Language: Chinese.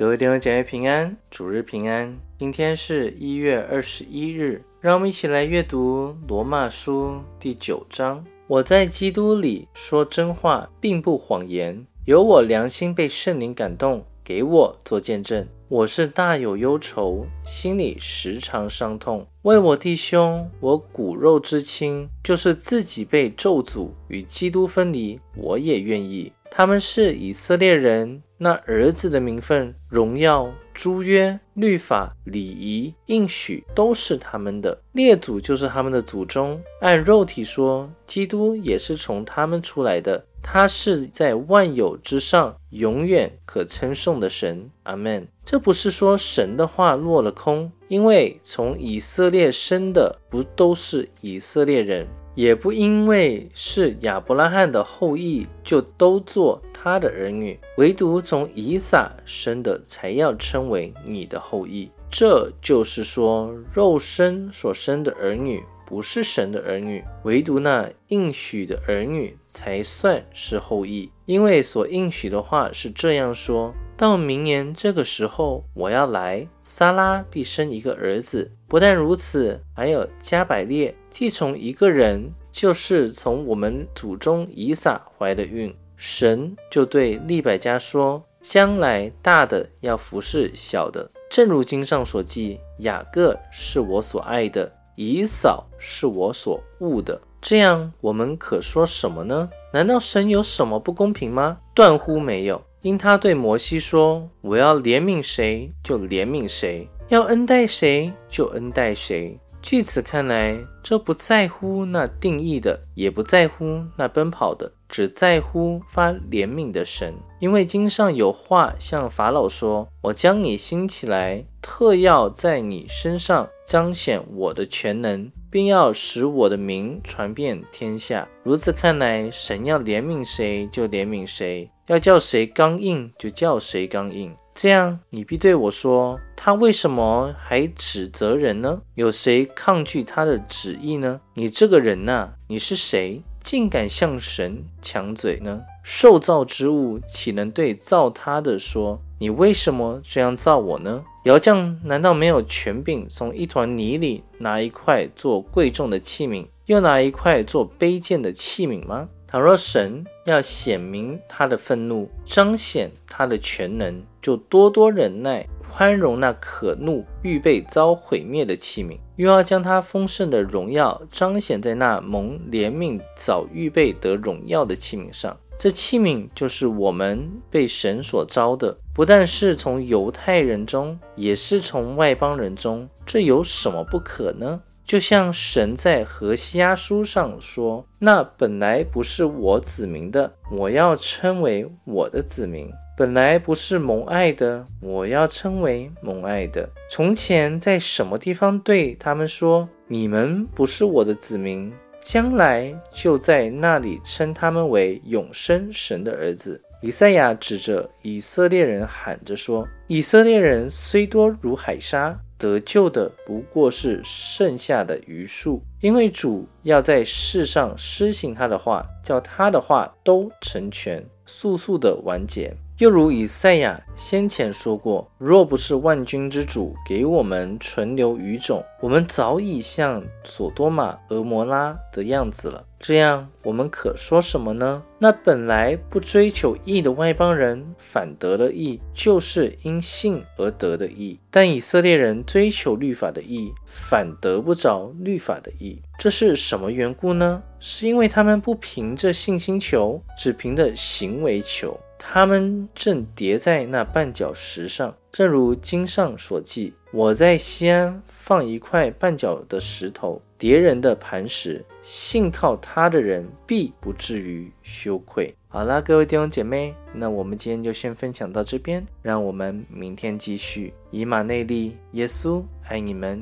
各位弟兄姐妹平安，主日平安。今天是一月二十一日，让我们一起来阅读罗马书第九章。我在基督里说真话，并不谎言，有我良心被圣灵感动，给我做见证。我是大有忧愁，心里时常伤痛，为我弟兄，我骨肉之亲，就是自己被咒诅与基督分离，我也愿意。他们是以色列人。那儿子的名分、荣耀、诸约、律法、礼仪、应许，都是他们的列祖，就是他们的祖宗。按肉体说，基督也是从他们出来的。他是在万有之上，永远可称颂的神。阿门。这不是说神的话落了空，因为从以色列生的，不都是以色列人。也不因为是亚伯拉罕的后裔，就都做他的儿女；唯独从以撒生的，才要称为你的后裔。这就是说，肉身所生的儿女不是神的儿女，唯独那应许的儿女才算是后裔。因为所应许的话是这样说。到明年这个时候，我要来，撒拉必生一个儿子。不但如此，还有加百列，既从一个人，就是从我们祖宗以撒怀的孕。神就对利百加说：将来大的要服侍小的，正如经上所记：雅各是我所爱的，以扫是我所恶的。这样，我们可说什么呢？难道神有什么不公平吗？断乎没有。因他对摩西说：“我要怜悯谁就怜悯谁，要恩待谁就恩待谁。”据此看来，这不在乎那定义的，也不在乎那奔跑的，只在乎发怜悯的神。因为经上有话向法老说：“我将你兴起来，特要在你身上彰显我的全能，并要使我的名传遍天下。”如此看来，神要怜悯谁就怜悯谁。要叫谁刚硬就叫谁刚硬，这样你必对我说：他为什么还指责人呢？有谁抗拒他的旨意呢？你这个人呐，你是谁，竟敢向神抢嘴呢？受造之物岂能对造他的说：你为什么这样造我呢？窑匠难道没有权柄从一团泥里拿一块做贵重的器皿，又拿一块做卑贱的器皿吗？倘若神要显明他的愤怒，彰显他的全能，就多多忍耐，宽容那可怒、预备遭毁灭的器皿；又要将他丰盛的荣耀彰显在那蒙怜悯、早预备得荣耀的器皿上。这器皿就是我们被神所招的，不但是从犹太人中，也是从外邦人中。这有什么不可呢？就像神在何西阿书上说：“那本来不是我子民的，我要称为我的子民；本来不是蒙爱的，我要称为蒙爱的。从前在什么地方对他们说你们不是我的子民，将来就在那里称他们为永生神的儿子。”以赛亚指着以色列人喊着说：“以色列人虽多如海沙。”得救的不过是剩下的余数，因为主要在世上施行他的话，叫他的话都成全，速速的完结。又如以赛亚先前说过：“若不是万军之主给我们存留余种，我们早已像索多玛、俄摩拉的样子了。”这样，我们可说什么呢？那本来不追求义的外邦人反得了义，就是因信而得的义；但以色列人追求律法的义，反得不着律法的义。这是什么缘故呢？是因为他们不凭着信心求，只凭着行为求。他们正叠在那绊脚石上，正如经上所记：“我在西安放一块绊脚的石头，叠人的磐石，信靠他的人必不至于羞愧。”好啦，各位弟兄姐妹，那我们今天就先分享到这边，让我们明天继续。以马内利，耶稣爱你们。